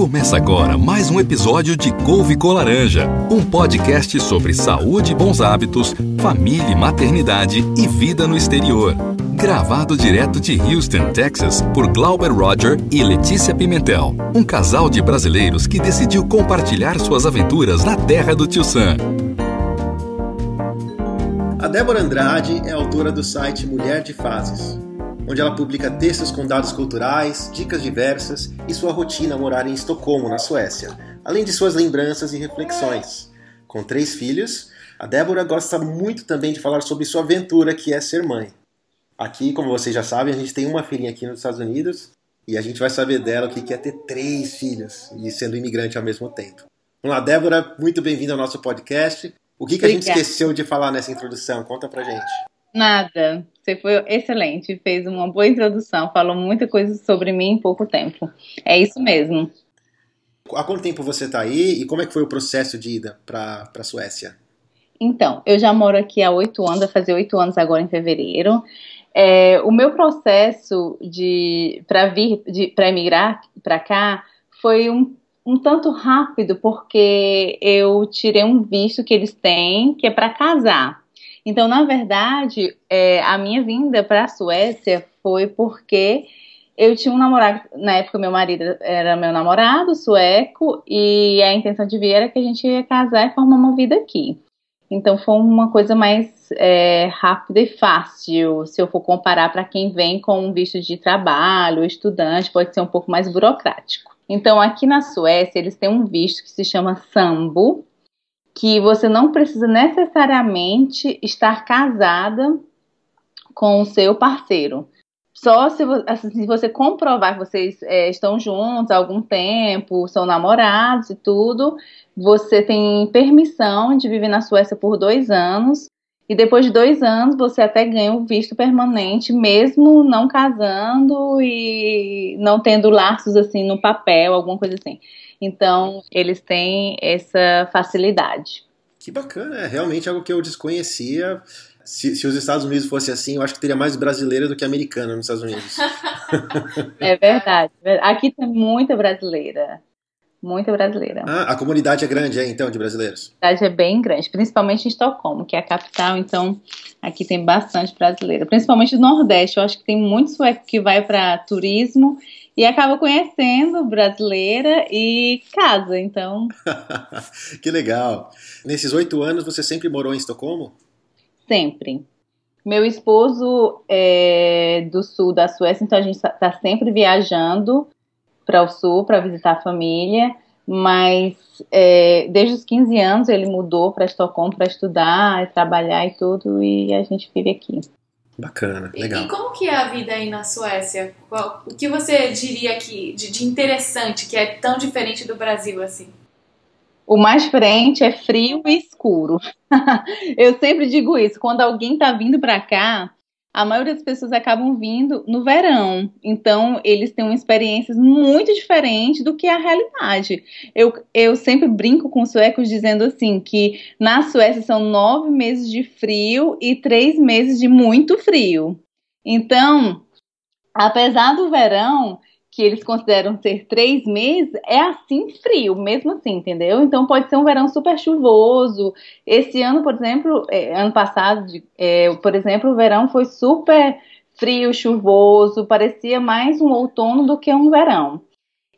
Começa agora mais um episódio de Couve com Laranja, um podcast sobre saúde e bons hábitos, família e maternidade e vida no exterior. Gravado direto de Houston, Texas, por Glauber Roger e Letícia Pimentel, um casal de brasileiros que decidiu compartilhar suas aventuras na terra do Tio Sam. A Débora Andrade é autora do site Mulher de Fases onde ela publica textos com dados culturais, dicas diversas e sua rotina morar em Estocolmo, na Suécia, além de suas lembranças e reflexões. Com três filhos, a Débora gosta muito também de falar sobre sua aventura que é ser mãe. Aqui, como vocês já sabem, a gente tem uma filhinha aqui nos Estados Unidos e a gente vai saber dela o que é ter três filhos e sendo imigrante ao mesmo tempo. Vamos lá, Débora, muito bem-vinda ao nosso podcast. O que, que a gente esqueceu de falar nessa introdução? Conta pra gente. Nada. Você foi excelente, fez uma boa introdução, falou muita coisa sobre mim em pouco tempo. É isso mesmo. Há quanto tempo você está aí e como é que foi o processo de ida para a Suécia? Então, eu já moro aqui há oito anos, vai fazer oito anos agora em fevereiro. É, o meu processo de para vir, para emigrar para cá, foi um, um tanto rápido porque eu tirei um visto que eles têm que é para casar. Então, na verdade, é, a minha vinda para a Suécia foi porque eu tinha um namorado, na época meu marido era meu namorado, sueco, e a intenção de vir era que a gente ia casar e formar uma vida aqui. Então foi uma coisa mais é, rápida e fácil, se eu for comparar para quem vem com um visto de trabalho, estudante, pode ser um pouco mais burocrático. Então aqui na Suécia eles têm um visto que se chama Sambo, que você não precisa necessariamente estar casada com o seu parceiro. Só se, assim, se você comprovar que vocês é, estão juntos há algum tempo, são namorados e tudo, você tem permissão de viver na Suécia por dois anos. E depois de dois anos, você até ganha o visto permanente, mesmo não casando e não tendo laços assim no papel, alguma coisa assim. Então, eles têm essa facilidade. Que bacana, é realmente algo que eu desconhecia. Se, se, os Estados Unidos fosse assim, eu acho que teria mais brasileira do que americana nos Estados Unidos. é verdade. Aqui tem muita brasileira. Muita brasileira. Ah, a comunidade é grande, é, então, de brasileiros? A comunidade é bem grande, principalmente em Estocolmo, que é a capital, então aqui tem bastante brasileira. Principalmente no Nordeste, eu acho que tem muito sueco que vai para turismo e acaba conhecendo brasileira e casa, então. que legal. Nesses oito anos você sempre morou em Estocolmo? Sempre. Meu esposo é do sul da Suécia, então a gente está sempre viajando para o sul para visitar a família. Mas é, desde os 15 anos ele mudou para Estocolmo para estudar, trabalhar e tudo, e a gente vive aqui. Bacana, legal. E, e, como que é a vida aí na Suécia? o que você diria que de, de interessante, que é tão diferente do Brasil assim? O mais diferente é frio e escuro. Eu sempre digo isso. Quando alguém tá vindo para cá, a maioria das pessoas acabam vindo no verão. Então, eles têm experiências muito diferentes do que a realidade. Eu, eu sempre brinco com os suecos dizendo assim: que na Suécia são nove meses de frio e três meses de muito frio. Então, apesar do verão, que eles consideram ser três meses, é assim frio, mesmo assim, entendeu? Então pode ser um verão super chuvoso. Esse ano, por exemplo, é, ano passado, é, por exemplo, o verão foi super frio, chuvoso, parecia mais um outono do que um verão.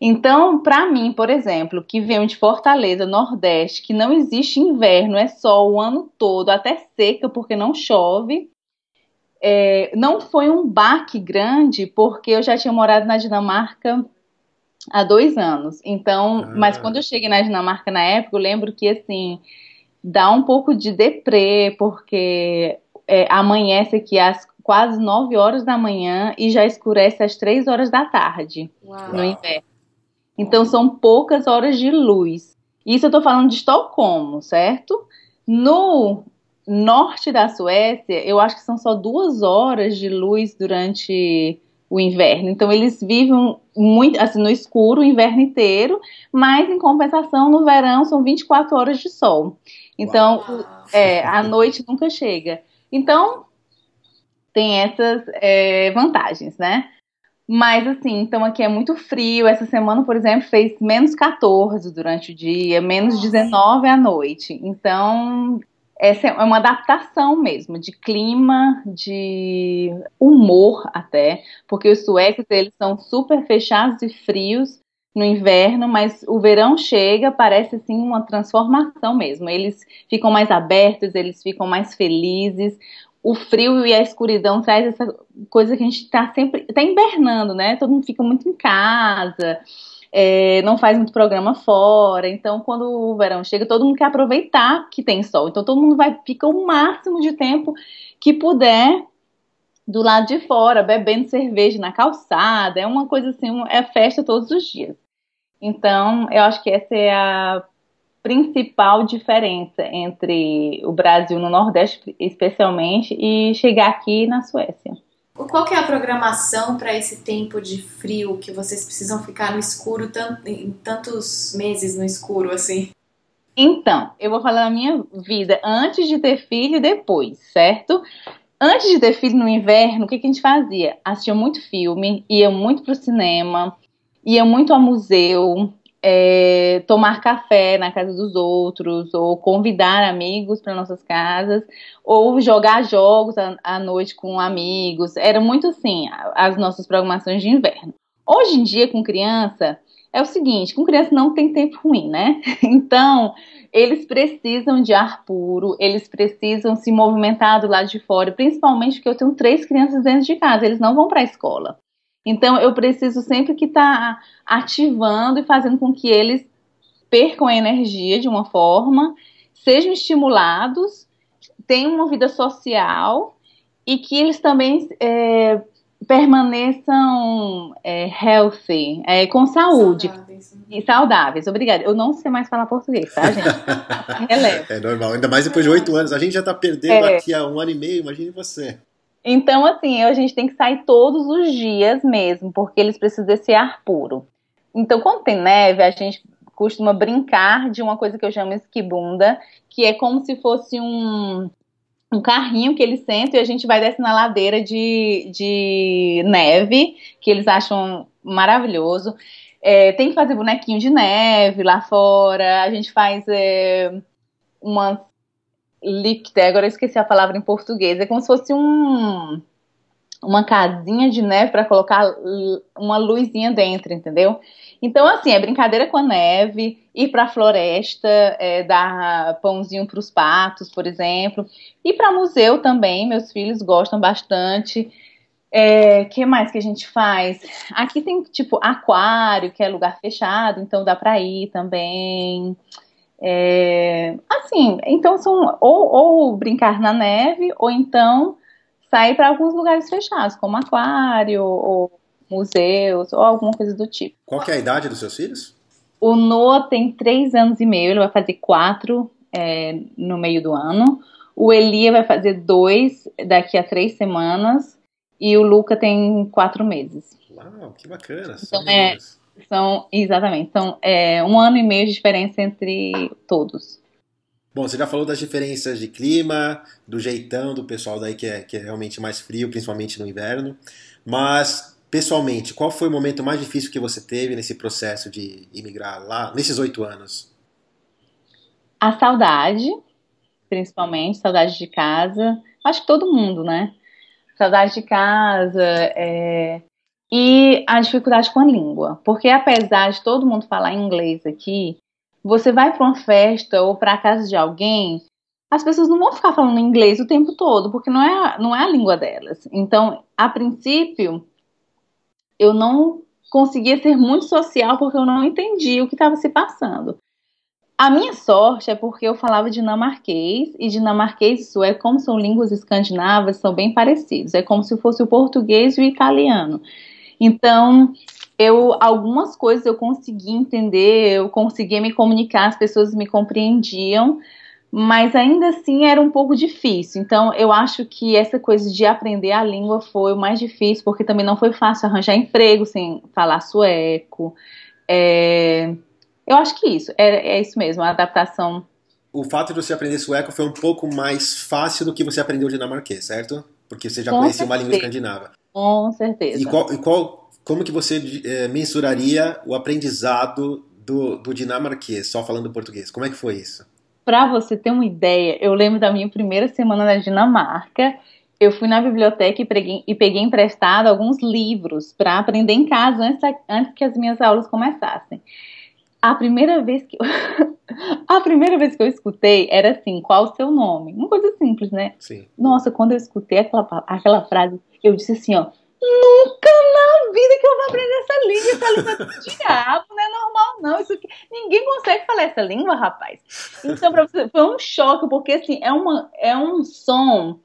Então, para mim, por exemplo, que venho de Fortaleza, Nordeste, que não existe inverno, é sol o ano todo, até seca porque não chove é, não foi um baque grande, porque eu já tinha morado na Dinamarca há dois anos. Então, ah. mas quando eu cheguei na Dinamarca na época, eu lembro que assim dá um pouco de deprê, porque é, amanhece aqui às quase 9 horas da manhã e já escurece às 3 horas da tarde Uau. no inverno. Então são poucas horas de luz. Isso eu tô falando de Estocolmo, certo? No norte da Suécia, eu acho que são só duas horas de luz durante o inverno. Então eles vivem muito assim no escuro o inverno inteiro, mas em compensação no verão são 24 horas de sol. Então é, a noite nunca chega. Então tem essas é, vantagens, né? Mas assim, então aqui é muito frio. Essa semana, por exemplo, fez menos 14 durante o dia, menos 19 à noite. Então, essa é uma adaptação mesmo de clima, de humor até, porque os suecos eles são super fechados e frios no inverno, mas o verão chega, parece assim uma transformação mesmo. Eles ficam mais abertos, eles ficam mais felizes. O frio e a escuridão traz essa coisa que a gente está sempre, está invernando, né? Todo mundo fica muito em casa, é, não faz muito programa fora. Então, quando o verão chega, todo mundo quer aproveitar que tem sol. Então, todo mundo vai fica o máximo de tempo que puder do lado de fora, bebendo cerveja na calçada. É uma coisa assim, é festa todos os dias. Então, eu acho que essa é a principal diferença entre o Brasil no Nordeste, especialmente, e chegar aqui na Suécia. Qual que é a programação para esse tempo de frio que vocês precisam ficar no escuro tantos meses no escuro assim? Então, eu vou falar da minha vida antes de ter filho e depois, certo? Antes de ter filho no inverno, o que, que a gente fazia? Assistia muito filme, ia muito pro cinema, ia muito ao museu, é, tomar café na casa dos outros, ou convidar amigos para nossas casas, ou jogar jogos à, à noite com amigos. Era muito assim as nossas programações de inverno. Hoje em dia, com criança, é o seguinte: com criança não tem tempo ruim, né? Então, eles precisam de ar puro, eles precisam se movimentar do lado de fora, principalmente porque eu tenho três crianças dentro de casa, eles não vão para a escola. Então, eu preciso sempre que estar tá ativando e fazendo com que eles percam a energia de uma forma, sejam estimulados, tenham uma vida social e que eles também é, permaneçam é, healthy, é, com saúde saudáveis. e saudáveis. Obrigada. Eu não sei mais falar português, tá, gente? é normal, ainda mais depois de oito anos. A gente já está perdendo é. aqui há um ano e meio, imagine você. Então, assim, a gente tem que sair todos os dias mesmo, porque eles precisam desse ar puro. Então, quando tem neve, a gente costuma brincar de uma coisa que eu chamo esquibunda, que é como se fosse um, um carrinho que eles sentam e a gente vai descendo na ladeira de, de neve, que eles acham maravilhoso. É, tem que fazer bonequinho de neve lá fora, a gente faz é, umas líquida, agora eu esqueci a palavra em português, é como se fosse um uma casinha de neve para colocar uma luzinha dentro, entendeu? Então, assim, é brincadeira com a neve, ir para a floresta, é, dar pãozinho para os patos, por exemplo, ir para museu também, meus filhos gostam bastante. É, que mais que a gente faz? Aqui tem tipo aquário, que é lugar fechado, então dá para ir também. É, assim, então são ou, ou, brincar na neve, ou então sair para alguns lugares fechados, como aquário, ou museus, ou alguma coisa do tipo. Qual é a idade dos seus filhos? O Noah tem três anos e meio, ele vai fazer quatro é, no meio do ano. O Elia vai fazer dois daqui a três semanas. E o Luca tem quatro meses. Uau, que bacana. Então, é, são, exatamente, são é, um ano e meio de diferença entre todos. Bom, você já falou das diferenças de clima, do jeitão do pessoal daí que é, que é realmente mais frio, principalmente no inverno. Mas, pessoalmente, qual foi o momento mais difícil que você teve nesse processo de imigrar lá, nesses oito anos? A saudade, principalmente, saudade de casa. Acho que todo mundo, né? Saudade de casa, é, e a dificuldade com a língua. Porque apesar de todo mundo falar inglês aqui, você vai para uma festa ou para a casa de alguém, as pessoas não vão ficar falando inglês o tempo todo, porque não é, não é a língua delas. Então, a princípio, eu não conseguia ser muito social porque eu não entendia o que estava se passando. A minha sorte é porque eu falava dinamarquês, e dinamarquês e sueco, como são línguas escandinavas, são bem parecidos. É como se fosse o português e o italiano. Então, eu algumas coisas eu consegui entender, eu conseguia me comunicar, as pessoas me compreendiam, mas ainda assim era um pouco difícil. Então, eu acho que essa coisa de aprender a língua foi o mais difícil, porque também não foi fácil arranjar emprego sem falar sueco. É... Eu acho que isso, é, é isso mesmo, a adaptação. O fato de você aprender sueco foi um pouco mais fácil do que você aprendeu dinamarquês, certo? Porque você já Com conhecia certeza. uma língua escandinava. Com certeza. E qual, e qual como que você é, mensuraria o aprendizado do, do dinamarquês, só falando português? Como é que foi isso? Para você ter uma ideia, eu lembro da minha primeira semana na Dinamarca. Eu fui na biblioteca e peguei, e peguei emprestado alguns livros para aprender em casa antes, antes que as minhas aulas começassem. A primeira vez que eu, a primeira vez que eu escutei era assim, qual o seu nome? Uma coisa simples, né? Sim. Nossa, quando eu escutei aquela, aquela frase, eu disse assim, ó, nunca na vida que eu vou aprender essa língua, essa língua do diabo, não é normal não, isso aqui, ninguém consegue falar essa língua, rapaz. Então, pra você, foi um choque, porque assim, é, uma, é um som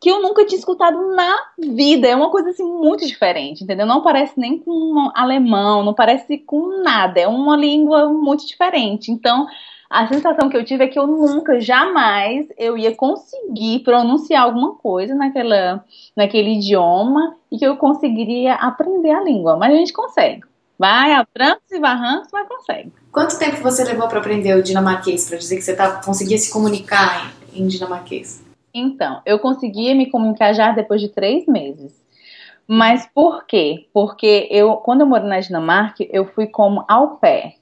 que eu nunca tinha escutado na vida. É uma coisa assim muito diferente, entendeu? Não parece nem com alemão, não parece com nada. É uma língua muito diferente. Então, a sensação que eu tive é que eu nunca, jamais, eu ia conseguir pronunciar alguma coisa naquela, naquele idioma e que eu conseguiria aprender a língua. Mas a gente consegue. Vai a trancos e barrancos, mas consegue. Quanto tempo você levou para aprender o dinamarquês, para dizer que você tá, conseguia se comunicar em, em dinamarquês? Então, eu conseguia me comunicar já depois de três meses. Mas por quê? Porque eu, quando eu moro na Dinamarca, eu fui como au pair.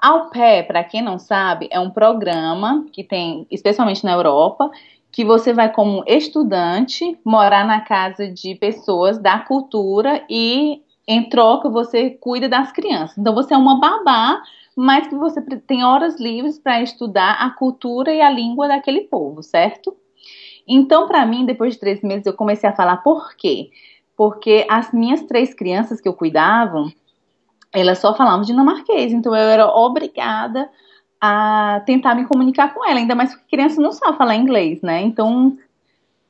Au pair, para quem não sabe, é um programa que tem, especialmente na Europa, que você vai como estudante morar na casa de pessoas da cultura e em troca você cuida das crianças. Então você é uma babá, mas que você tem horas livres para estudar a cultura e a língua daquele povo, certo? Então, para mim, depois de três meses, eu comecei a falar por quê? Porque as minhas três crianças que eu cuidava, elas só falavam dinamarquês, então eu era obrigada a tentar me comunicar com ela, ainda mais porque criança não sabe falar inglês, né? Então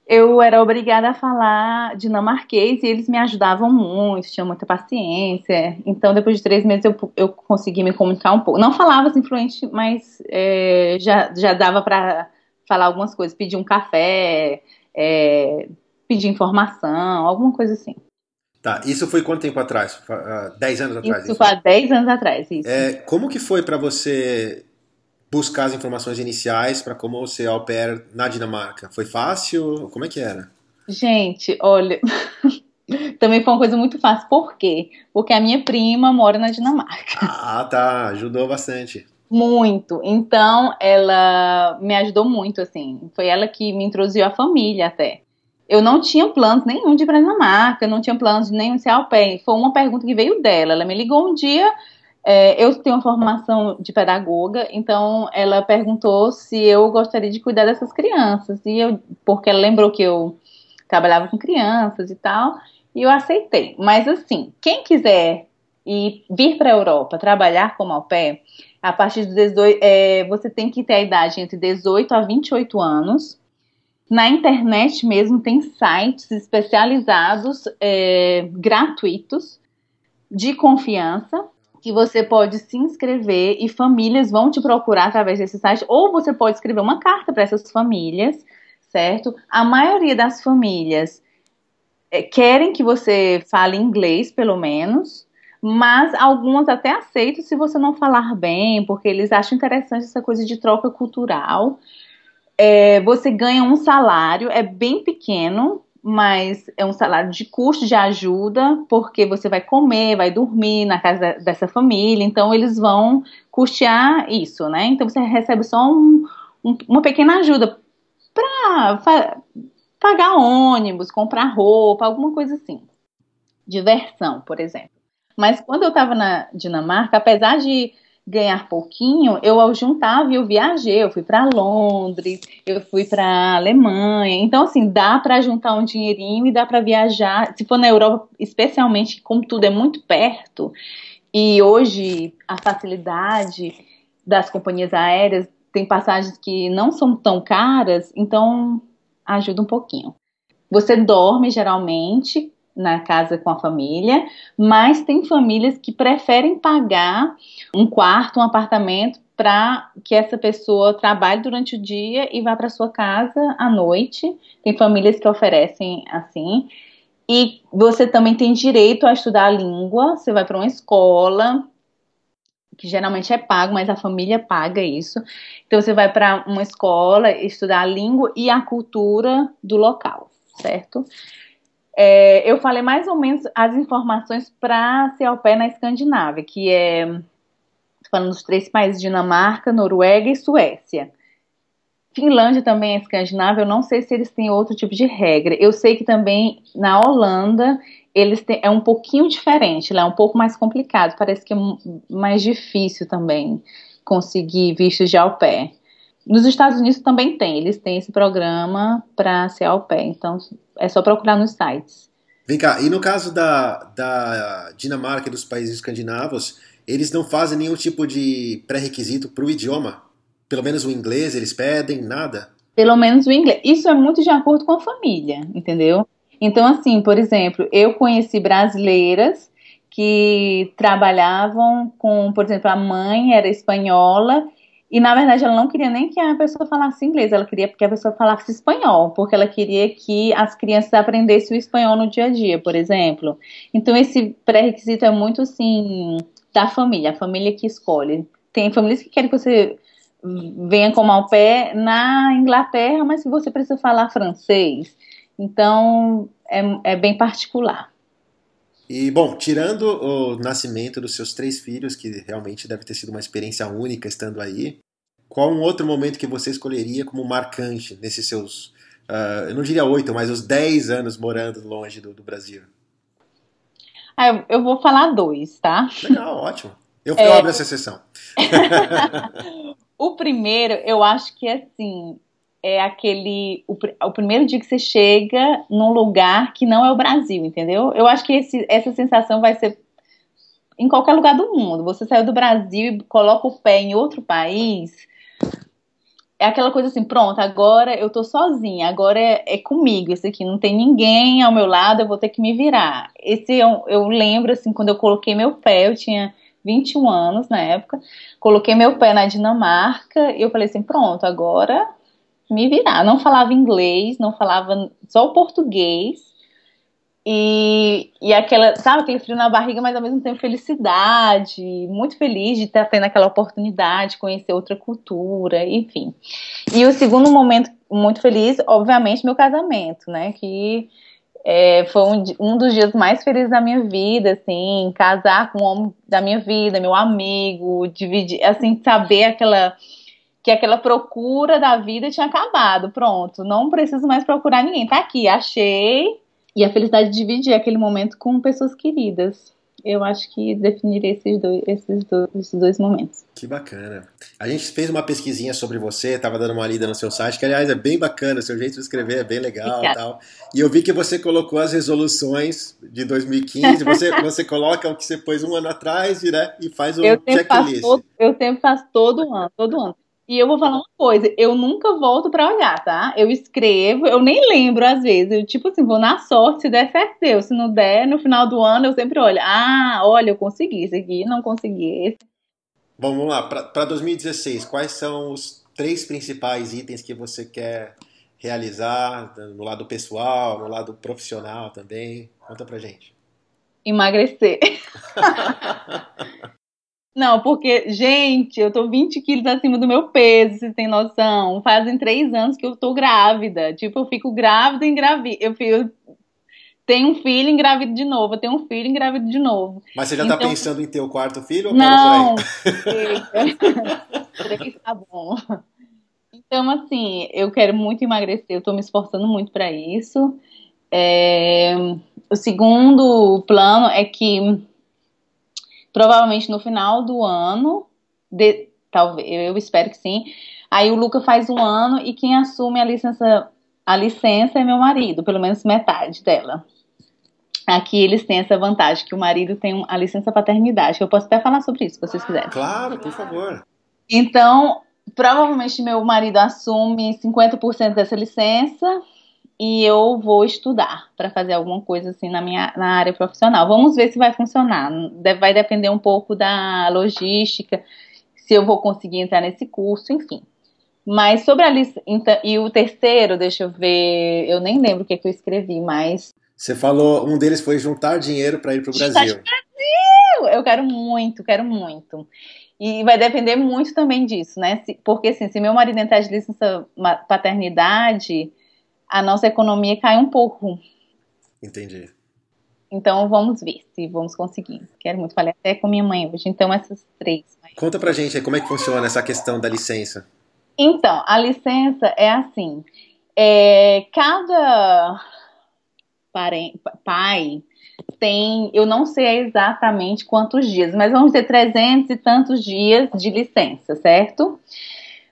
eu era obrigada a falar dinamarquês e eles me ajudavam muito, tinham muita paciência. Então, depois de três meses, eu, eu consegui me comunicar um pouco. Não falava assim fluente, mas é, já, já dava para falar algumas coisas, pedir um café, é, pedir informação, alguma coisa assim. Tá, isso foi quanto tempo atrás? Dez anos atrás? Isso, isso? foi há dez anos atrás, isso. É, como que foi para você buscar as informações iniciais para como ser au pair na Dinamarca? Foi fácil? Como é que era? Gente, olha, também foi uma coisa muito fácil. Por quê? Porque a minha prima mora na Dinamarca. Ah, tá, ajudou bastante. Muito. Então, ela me ajudou muito, assim. Foi ela que me introduziu a família até. Eu não tinha planos nenhum de ir para Dinamarca, não tinha planos de nenhum ser au pair. Foi uma pergunta que veio dela. Ela me ligou um dia, é, eu tenho uma formação de pedagoga, então ela perguntou se eu gostaria de cuidar dessas crianças. E eu, porque ela lembrou que eu trabalhava com crianças e tal, e eu aceitei. Mas assim, quem quiser ir vir para a Europa trabalhar como au pair, a partir dos 18, é, você tem que ter a idade entre 18 a 28 anos. Na internet mesmo tem sites especializados é, gratuitos de confiança que você pode se inscrever e famílias vão te procurar através desse site ou você pode escrever uma carta para essas famílias, certo? A maioria das famílias é, querem que você fale inglês, pelo menos, mas algumas até aceitam se você não falar bem, porque eles acham interessante essa coisa de troca cultural. É, você ganha um salário, é bem pequeno, mas é um salário de custo de ajuda, porque você vai comer, vai dormir na casa dessa família, então eles vão custear isso, né? Então você recebe só um, um, uma pequena ajuda para pagar ônibus, comprar roupa, alguma coisa assim. Diversão, por exemplo. Mas quando eu estava na Dinamarca, apesar de ganhar pouquinho, eu juntava e eu viajei, eu fui para Londres, eu fui para Alemanha. Então assim, dá para juntar um dinheirinho e dá para viajar. Se for na Europa, especialmente como tudo é muito perto e hoje a facilidade das companhias aéreas tem passagens que não são tão caras, então ajuda um pouquinho. Você dorme geralmente na casa com a família, mas tem famílias que preferem pagar um quarto, um apartamento para que essa pessoa trabalhe durante o dia e vá para sua casa à noite. Tem famílias que oferecem assim. E você também tem direito a estudar a língua. Você vai para uma escola, que geralmente é pago, mas a família paga isso. Então você vai para uma escola estudar a língua e a cultura do local, certo? É, eu falei mais ou menos as informações para ser ao pé na Escandinávia, que é falando dos três países: Dinamarca, Noruega e Suécia. Finlândia também é escandinava, eu não sei se eles têm outro tipo de regra. Eu sei que também na Holanda eles têm, é um pouquinho diferente, lá é um pouco mais complicado, parece que é mais difícil também conseguir vistos de au pair. Nos Estados Unidos também tem, eles têm esse programa para ser au pair, então é só procurar nos sites. Vem cá, e no caso da, da Dinamarca e dos países escandinavos, eles não fazem nenhum tipo de pré-requisito para o idioma? Pelo menos o inglês eles pedem, nada? Pelo menos o inglês. Isso é muito de acordo com a família, entendeu? Então, assim, por exemplo, eu conheci brasileiras que trabalhavam com, por exemplo, a mãe era espanhola e na verdade ela não queria nem que a pessoa falasse inglês, ela queria que a pessoa falasse espanhol, porque ela queria que as crianças aprendessem o espanhol no dia a dia, por exemplo. Então esse pré-requisito é muito assim da família, a família que escolhe. Tem famílias que querem que você venha como ao pé na Inglaterra, mas se você precisa falar francês. Então, é, é bem particular. E, bom, tirando o nascimento dos seus três filhos, que realmente deve ter sido uma experiência única estando aí, qual um outro momento que você escolheria como marcante nesses seus, uh, eu não diria oito, mas os dez anos morando longe do, do Brasil? Ah, eu vou falar dois, tá? Legal, ótimo. Eu, é... eu abro essa sessão. O primeiro, eu acho que assim, é aquele. O, o, primeiro dia que você chega num lugar que não é o Brasil, entendeu? Eu acho que esse, essa sensação vai ser em qualquer lugar do mundo. Você saiu do Brasil e coloca o pé em outro país. É aquela coisa assim, pronto, agora eu tô sozinha, agora é, é comigo, esse aqui, não tem ninguém ao meu lado, eu vou ter que me virar. Esse eu, eu lembro, assim, quando eu coloquei meu pé, eu tinha 21 anos na época, coloquei meu pé na Dinamarca e eu falei assim, pronto, agora me virar. Não falava inglês, não falava só o português. E, e aquela, sabe, aquele frio na barriga, mas ao mesmo tempo felicidade, muito feliz de estar tendo aquela oportunidade de conhecer outra cultura, enfim. E o segundo momento muito feliz, obviamente, meu casamento, né, que é, foi um, um, dos dias mais felizes da minha vida, assim, casar com o homem da minha vida, meu amigo, dividir, assim, saber aquela que aquela procura da vida tinha acabado, pronto, não preciso mais procurar ninguém, tá aqui, achei, e a felicidade de dividir aquele momento com pessoas queridas eu acho que definiria esses dois, esses dois, esses dois momentos. Que bacana. A gente fez uma pesquisinha sobre você, estava dando uma lida no seu site, que aliás é bem bacana, seu jeito de escrever é bem legal e tal. E eu vi que você colocou as resoluções de 2015, você, você coloca o que você pôs um ano atrás né, e faz um eu checklist. Todo, eu sempre faço todo ano, todo ano. E eu vou falar uma coisa, eu nunca volto para olhar, tá? Eu escrevo, eu nem lembro às vezes. Eu, tipo assim, vou na sorte, se der certo, deu. Se não der, no final do ano eu sempre olho. Ah, olha, eu consegui esse aqui, não consegui esse. Bom, vamos lá. Para 2016, quais são os três principais itens que você quer realizar no lado pessoal, no lado profissional também? Conta pra gente. Emagrecer. Não, porque, gente, eu tô 20 quilos acima do meu peso, vocês têm noção. Fazem três anos que eu tô grávida. Tipo, eu fico grávida e engravido. Eu, eu tenho um filho engravido de novo, eu tenho um filho engravido de novo. Mas você já tá então... tá pensando em ter o quarto filho ou Não, três tá bom. Então, assim, eu quero muito emagrecer, eu tô me esforçando muito para isso. É... O segundo plano é que provavelmente no final do ano, de, talvez, eu espero que sim. Aí o Luca faz um ano e quem assume a licença, a licença é meu marido, pelo menos metade dela. Aqui eles têm essa vantagem que o marido tem a licença paternidade. Eu posso até falar sobre isso, se vocês quiserem. Claro, por favor. Então, provavelmente meu marido assume 50% dessa licença e eu vou estudar para fazer alguma coisa assim na minha na área profissional. Vamos ver se vai funcionar. Vai depender um pouco da logística, se eu vou conseguir entrar nesse curso, enfim. Mas sobre a lista e o terceiro, deixa eu ver, eu nem lembro o que, que eu escrevi, mas você falou, um deles foi juntar dinheiro para ir para o Brasil. Brasil! Eu quero muito, quero muito. E vai depender muito também disso, né? porque assim, se meu marido entrar de licença paternidade, a nossa economia cai um pouco. Entendi. Então vamos ver se vamos conseguir. Quero muito, falei até com minha mãe hoje. Então essas três. Conta pra gente aí como é que funciona essa questão da licença. Então, a licença é assim. É, cada pai tem, eu não sei exatamente quantos dias, mas vamos ter 300 e tantos dias de licença, certo?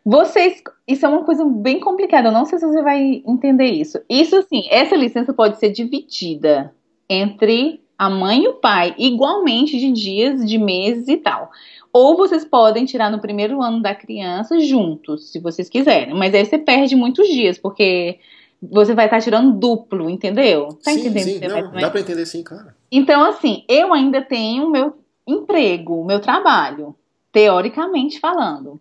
Vocês, isso é uma coisa bem complicada, eu não sei se você vai entender isso. Isso assim, essa licença pode ser dividida entre a mãe e o pai, igualmente de dias, de meses e tal. Ou vocês podem tirar no primeiro ano da criança juntos, se vocês quiserem. Mas aí você perde muitos dias, porque você vai estar tirando duplo, entendeu? Tá sim, entendendo? Sim, não, dá para entender sim, claro. Então, assim, eu ainda tenho meu emprego, meu trabalho, teoricamente falando.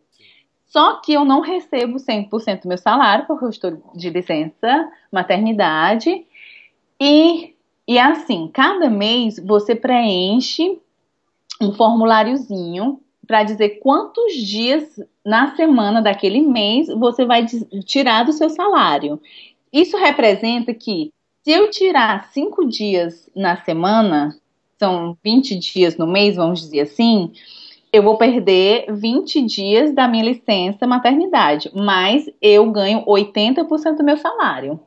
Só que eu não recebo 100% do meu salário, porque eu estou de licença maternidade. E, e assim, cada mês você preenche um formuláriozinho para dizer quantos dias na semana daquele mês você vai tirar do seu salário. Isso representa que se eu tirar cinco dias na semana, são 20 dias no mês, vamos dizer assim, eu vou perder 20 dias da minha licença maternidade, mas eu ganho 80% do meu salário.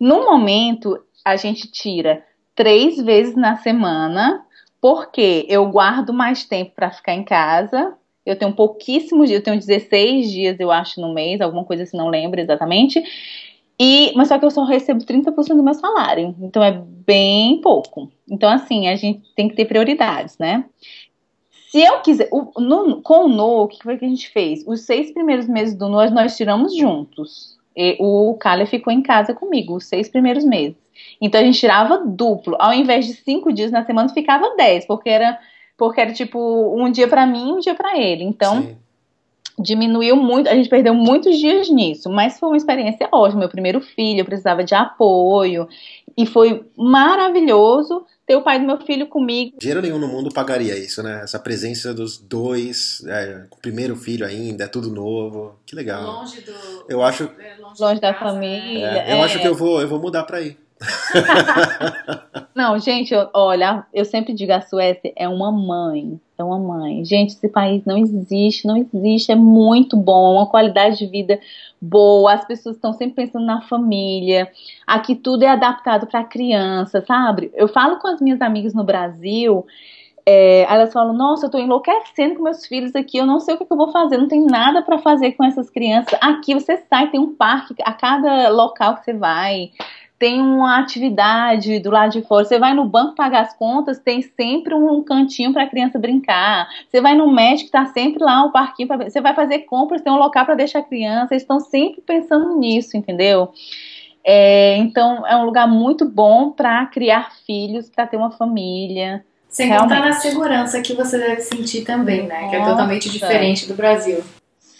No momento, a gente tira três vezes na semana, porque eu guardo mais tempo para ficar em casa. Eu tenho pouquíssimos dias, eu tenho 16 dias, eu acho, no mês, alguma coisa assim, não lembro exatamente. E, mas só que eu só recebo 30% do meu salário. Então é bem pouco. Então, assim, a gente tem que ter prioridades, né? Se eu quiser. O, no, com o No, o que foi que a gente fez? Os seis primeiros meses do No nós tiramos juntos. E o Kale ficou em casa comigo, os seis primeiros meses. Então a gente tirava duplo. Ao invés de cinco dias na semana, ficava dez, porque era, porque era tipo um dia para mim e um dia para ele. Então. Sim diminuiu muito, a gente perdeu muitos dias nisso, mas foi uma experiência ótima. Meu primeiro filho, eu precisava de apoio e foi maravilhoso ter o pai do meu filho comigo. Dinheiro nenhum no mundo pagaria isso, né? Essa presença dos dois, é, o primeiro filho ainda, é tudo novo. Que legal. Longe do. Eu acho. É, longe, longe da casa, família. É, eu é. acho que eu vou, eu vou mudar para aí. Não, gente, olha, eu sempre digo a Suécia é uma mãe, uma mãe. Gente, esse país não existe, não existe, é muito bom, uma qualidade de vida boa, as pessoas estão sempre pensando na família. Aqui tudo é adaptado para criança, sabe? Eu falo com as minhas amigas no Brasil, é, elas falam: Nossa, eu tô enlouquecendo com meus filhos aqui, eu não sei o que, que eu vou fazer, não tem nada para fazer com essas crianças. Aqui você sai, tem um parque a cada local que você vai tem uma atividade do lado de fora. Você vai no banco pagar as contas, tem sempre um cantinho para a criança brincar. Você vai no médico, está sempre lá um parquinho para você vai fazer compras, tem um local para deixar a criança. Eles estão sempre pensando nisso, entendeu? É, então é um lugar muito bom para criar filhos, para ter uma família. Sem Realmente. contar na segurança que você deve sentir também, né? Nossa. Que é totalmente diferente do Brasil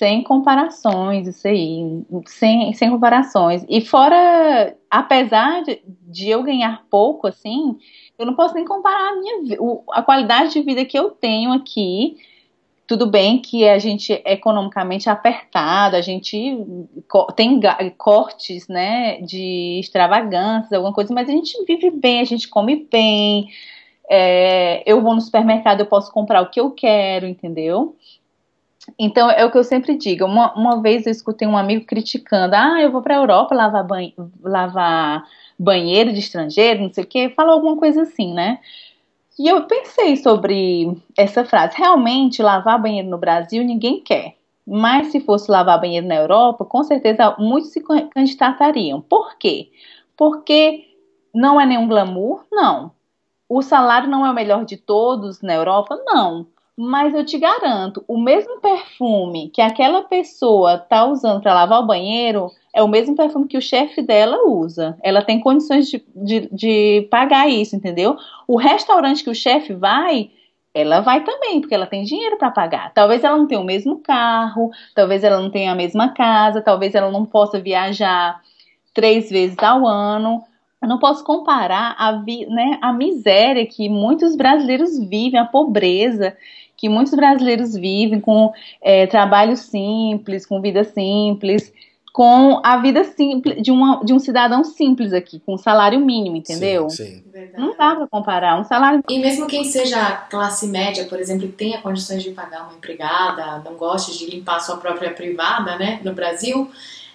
sem comparações, isso aí, sem, sem comparações. E fora, apesar de, de eu ganhar pouco, assim, eu não posso nem comparar a minha a qualidade de vida que eu tenho aqui. Tudo bem que a gente é economicamente apertado, a gente tem cortes, né, de extravagâncias, alguma coisa, mas a gente vive bem, a gente come bem. É, eu vou no supermercado, eu posso comprar o que eu quero, entendeu? Então, é o que eu sempre digo. Uma, uma vez eu escutei um amigo criticando: ah, eu vou para a Europa lavar, banho, lavar banheiro de estrangeiro, não sei o quê. Falou alguma coisa assim, né? E eu pensei sobre essa frase. Realmente, lavar banheiro no Brasil ninguém quer. Mas se fosse lavar banheiro na Europa, com certeza muitos se candidatariam. Por quê? Porque não é nenhum glamour? Não. O salário não é o melhor de todos na Europa? Não. Mas eu te garanto, o mesmo perfume que aquela pessoa tá usando para lavar o banheiro é o mesmo perfume que o chefe dela usa. Ela tem condições de, de, de pagar isso, entendeu? O restaurante que o chefe vai, ela vai também, porque ela tem dinheiro para pagar. Talvez ela não tenha o mesmo carro, talvez ela não tenha a mesma casa, talvez ela não possa viajar três vezes ao ano. Eu não posso comparar a, né, a miséria que muitos brasileiros vivem, a pobreza que muitos brasileiros vivem com é, trabalho simples, com vida simples. com a vida simples de, uma, de um cidadão simples aqui, com um salário mínimo, entendeu? Sim, sim. Não dá para comparar. Um salário. E mesmo quem seja classe média, por exemplo, e tenha condições de pagar uma empregada, não goste de limpar a sua própria privada, né, no Brasil,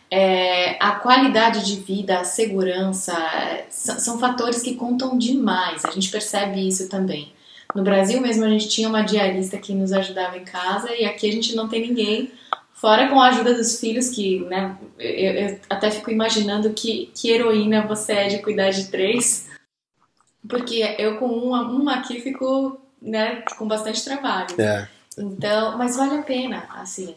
é, a qualidade de vida, a segurança, é, são, são fatores que contam demais. A gente percebe isso também. No Brasil mesmo a gente tinha uma diarista que nos ajudava em casa e aqui a gente não tem ninguém Fora com a ajuda dos filhos, que né, eu, eu, até fico imaginando que, que heroína você é de cuidar de três. Porque eu com uma, uma aqui fico né, com bastante trabalho. É. Então, mas vale a pena, assim,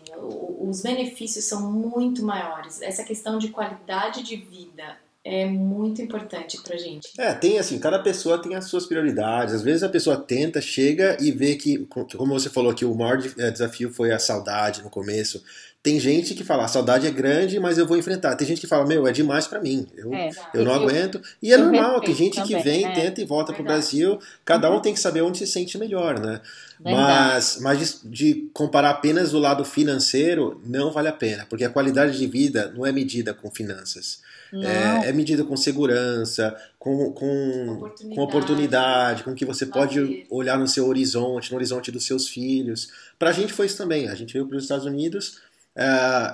os benefícios são muito maiores. Essa questão de qualidade de vida é muito importante pra gente. É, tem assim, cada pessoa tem as suas prioridades. Às vezes a pessoa tenta, chega e vê que, como você falou que o maior é, desafio foi a saudade no começo. Tem gente que fala, a saudade é grande, mas eu vou enfrentar. Tem gente que fala, meu, é demais para mim. Eu, é, eu não aguento. E é normal, tem gente que vem, é, tenta e volta para o Brasil. Cada um uhum. tem que saber onde se sente melhor, né? Mas, mas de, de, comparar apenas o lado financeiro, não vale a pena, porque a qualidade de vida não é medida com finanças. É, é, medida com segurança, com, com, oportunidade. com oportunidade, com que você pode olhar no seu horizonte, no horizonte dos seus filhos. Para a gente foi isso também. A gente veio para os Estados Unidos. É,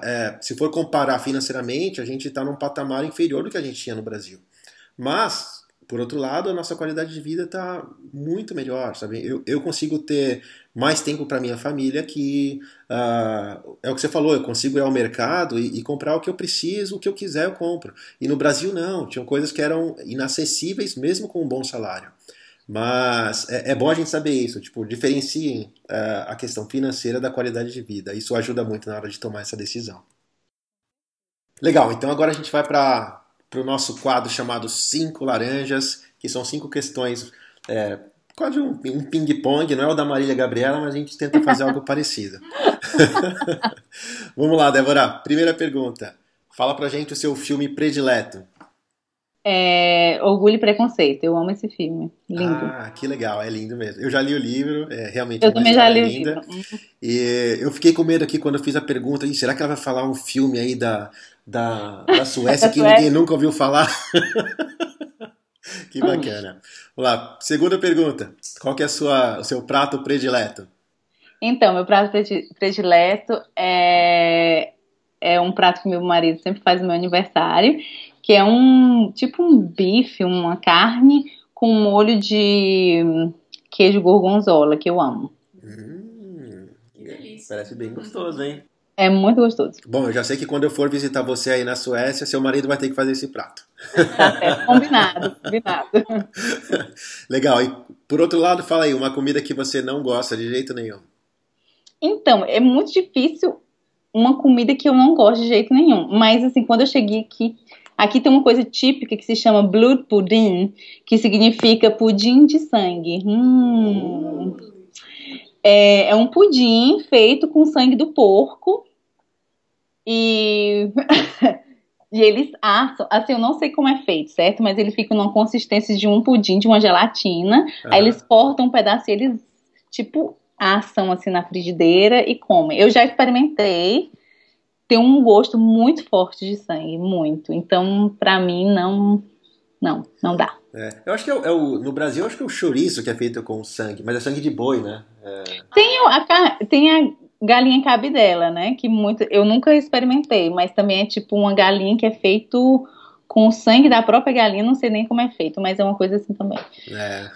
é, se for comparar financeiramente, a gente está num patamar inferior do que a gente tinha no Brasil. Mas por outro lado, a nossa qualidade de vida está muito melhor, sabe? Eu, eu consigo ter mais tempo para minha família que uh, é o que você falou, eu consigo ir ao mercado e, e, comprar o que eu preciso, o que eu quiser eu compro. E no Brasil não, tinham coisas que eram inacessíveis mesmo com um bom salário. Mas é, é bom a gente saber isso, tipo, diferenciem uh, a questão financeira da qualidade de vida. Isso ajuda muito na hora de tomar essa decisão. Legal, então agora a gente vai para para o nosso quadro chamado Cinco Laranjas, que são cinco questões, é, quase um, um ping-pong, não é o da Marília Gabriela, mas a gente tenta fazer algo parecido. Vamos lá, Débora. Primeira pergunta. Fala pra gente o seu filme predileto. É, Orgulho e Preconceito. Eu amo esse filme. Lindo. Ah, que legal, é lindo mesmo. Eu já li o livro, é realmente Eu também já li o livro. E eu fiquei com medo aqui quando eu fiz a pergunta, será que ela vai falar um filme aí da, da, da Suécia que ninguém nunca ouviu falar? que bacana. Vamos lá, segunda pergunta. Qual que é a sua, o seu prato predileto? Então, meu prato predileto é, é um prato que meu marido sempre faz no meu aniversário, que é um tipo um bife, uma carne com molho de queijo gorgonzola, que eu amo. Hum, que delícia. Parece bem gostoso, hein? É muito gostoso. Bom, eu já sei que quando eu for visitar você aí na Suécia, seu marido vai ter que fazer esse prato. Certo, combinado, combinado. Legal. E por outro lado, fala aí, uma comida que você não gosta de jeito nenhum. Então, é muito difícil uma comida que eu não gosto de jeito nenhum. Mas assim, quando eu cheguei aqui, aqui tem uma coisa típica que se chama blood pudding, que significa pudim de sangue. Hum. É, é um pudim feito com sangue do porco. E, e eles assam, assim, eu não sei como é feito, certo? Mas ele fica numa consistência de um pudim, de uma gelatina. Aí eles cortam um pedaço e eles, tipo, assam assim na frigideira e comem. Eu já experimentei, tem um gosto muito forte de sangue, muito. Então, pra mim, não, não, não dá. É, eu acho que é o, é o, no Brasil, acho que é o chouriço que é feito com sangue, mas é sangue de boi, né? É... Tem, a, tem a galinha cabidela, né? Que muito, eu nunca experimentei, mas também é tipo uma galinha que é feito com o sangue da própria galinha, não sei nem como é feito, mas é uma coisa assim também. É,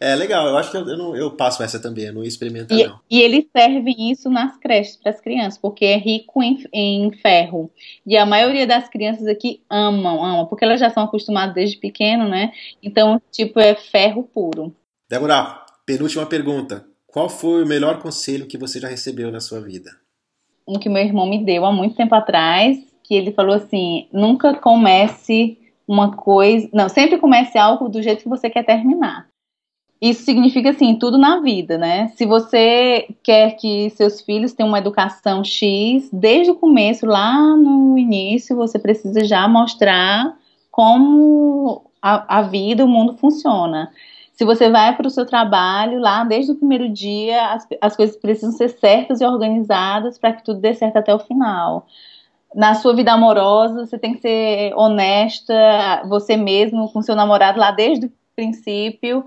é legal, eu acho que eu, eu, não, eu passo essa também, eu não experimento e, não. E eles servem isso nas creches para as crianças, porque é rico em, em, ferro. E a maioria das crianças aqui amam, amam, porque elas já são acostumadas desde pequeno, né? Então, tipo, é ferro puro. Débora, penúltima pergunta. Qual foi o melhor conselho que você já recebeu na sua vida? Um que meu irmão me deu há muito tempo atrás, que ele falou assim: nunca comece uma coisa. Não, sempre comece algo do jeito que você quer terminar. Isso significa assim, tudo na vida, né? Se você quer que seus filhos tenham uma educação X, desde o começo, lá no início, você precisa já mostrar como a, a vida, o mundo funciona. Se você vai para o seu trabalho, lá desde o primeiro dia, as, as coisas precisam ser certas e organizadas para que tudo dê certo até o final na sua vida amorosa, você tem que ser honesta, você mesmo, com seu namorado lá desde o princípio,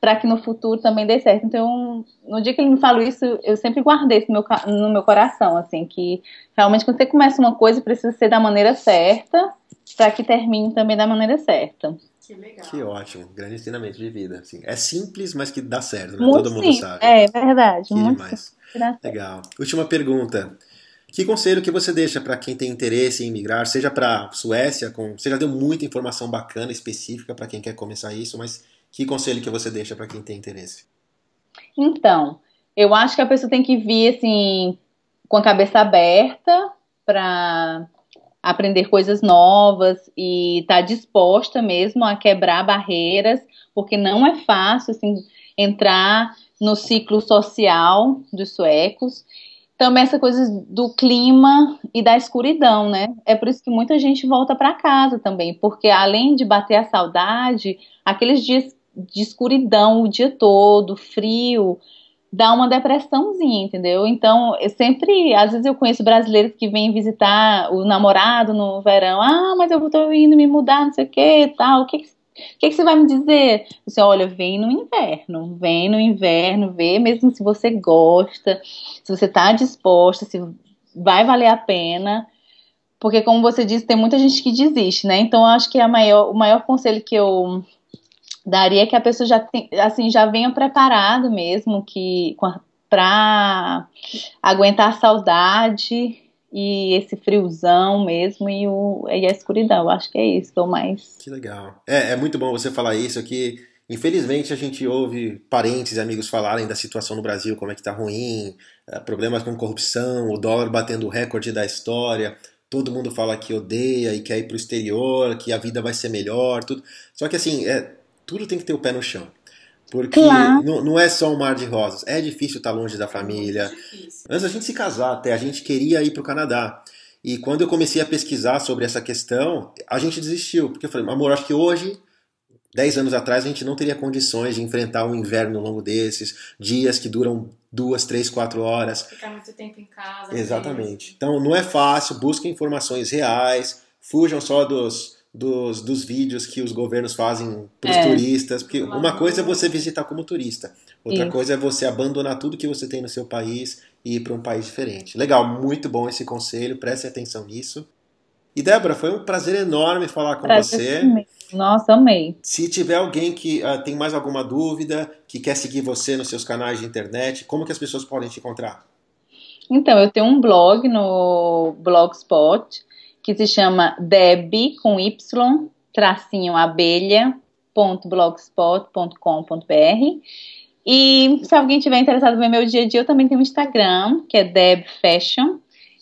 para que no futuro também dê certo. Então, no dia que ele me falou isso, eu sempre guardei isso no meu, no meu coração, assim, que realmente quando você começa uma coisa, precisa ser da maneira certa, para que termine também da maneira certa. Que legal. Que ótimo, grande ensinamento de vida. Assim, é simples, mas que dá certo, né? Muito Todo mundo sabe. É verdade. Que muito demais. Legal. Última pergunta. Que conselho que você deixa para quem tem interesse em migrar, seja para Suécia, com, você já deu muita informação bacana, específica para quem quer começar isso, mas que conselho que você deixa para quem tem interesse? Então, eu acho que a pessoa tem que vir assim com a cabeça aberta para aprender coisas novas e estar tá disposta mesmo a quebrar barreiras, porque não é fácil assim entrar no ciclo social dos suecos também essa coisa do clima e da escuridão, né? É por isso que muita gente volta para casa também, porque além de bater a saudade, aqueles dias de escuridão o dia todo, frio, dá uma depressãozinha, entendeu? Então, eu sempre, às vezes eu conheço brasileiros que vêm visitar o namorado no verão, ah, mas eu tô indo me mudar, não sei o que, tal, o que, que o que, que, você vai me dizer? Você, olha, vem no inverno, vem no inverno, vê mesmo se você gosta, se você está disposta, se vai valer a pena. Porque, como você disse, tem muita gente que desiste, né? Então, acho que a maior, o maior conselho que eu daria é que a pessoa já, tem, assim, já venha preparado mesmo que para aguentar a saudade e esse friozão mesmo e, o, e a escuridão. Eu acho que é isso que eu mais. Que legal. É, é muito bom você falar isso aqui. Infelizmente a gente ouve parentes e amigos falarem da situação no Brasil, como é que tá ruim, eh, problemas com corrupção, o dólar batendo o recorde da história. Todo mundo fala que odeia e quer ir pro exterior, que a vida vai ser melhor, tudo. Só que assim, é, tudo tem que ter o pé no chão. Porque claro. não, não, é só um mar de rosas. É difícil estar longe da família. É Antes da gente se casar, até a gente queria ir para o Canadá. E quando eu comecei a pesquisar sobre essa questão, a gente desistiu. Porque eu falei, amor, acho que hoje, 10 anos atrás, a gente não teria condições de enfrentar um inverno longo desses, dias que duram duas, três, quatro horas. Ficar muito tempo em casa. Exatamente. Então não é fácil, busquem informações reais, fujam só dos dos, dos vídeos que os governos fazem para os é. turistas. Porque uma coisa é você visitar como turista, outra coisa é você abandonar tudo que você tem no seu país e ir para um país diferente. Legal, muito bom esse conselho, preste atenção nisso. E Débora, foi um prazer enorme falar com prazer você. Nossa, amei. Se tiver alguém que uh, tem mais alguma dúvida, que quer seguir você nos seus canais de internet, como que as pessoas podem te encontrar? Então, eu tenho um blog no Blogspot, que se chama Deb com Y, tracinho abelha.blogspot.com.br. E se alguém tiver interessado no ver meu dia a dia, eu também tenho um Instagram, que é Deb Fashion,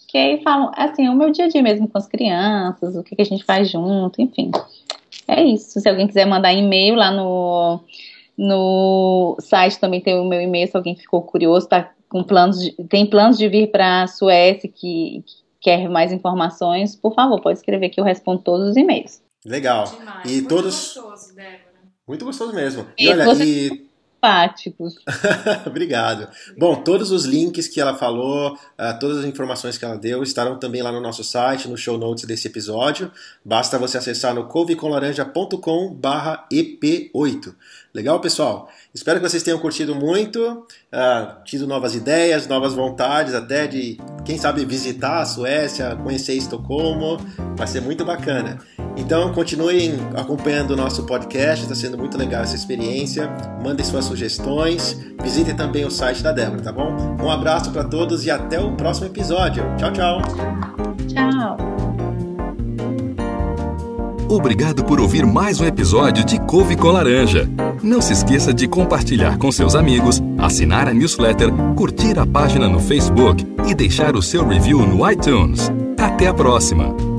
que aí falam, assim, o meu dia a dia mesmo com as crianças, o que, que a gente faz junto, enfim. É isso. Se alguém quiser mandar e-mail lá no, no site também tem o meu e-mail, se alguém ficou curioso, tá com planos de, tem planos de vir para a Suécia que, quer mais informações, por favor, pode escrever que eu respondo todos os e-mails. Legal. Demais. E Muito todos. Gostoso, Débora. Muito gostoso mesmo. E, e olha, e simpáticos. Obrigado. Bom, todos os links que ela falou, uh, todas as informações que ela deu estarão também lá no nosso site, no show notes desse episódio. Basta você acessar no couvecolaranja.com barra EP8. Legal, pessoal? Espero que vocês tenham curtido muito, uh, tido novas ideias, novas vontades até de, quem sabe, visitar a Suécia, conhecer Estocolmo. Vai ser muito bacana. Então, continuem acompanhando o nosso podcast, está sendo muito legal essa experiência. Mandem suas sugestões, visitem também o site da Débora, tá bom? Um abraço para todos e até o próximo episódio. Tchau, tchau. Tchau. Obrigado por ouvir mais um episódio de Couve com Laranja. Não se esqueça de compartilhar com seus amigos, assinar a newsletter, curtir a página no Facebook e deixar o seu review no iTunes. Até a próxima!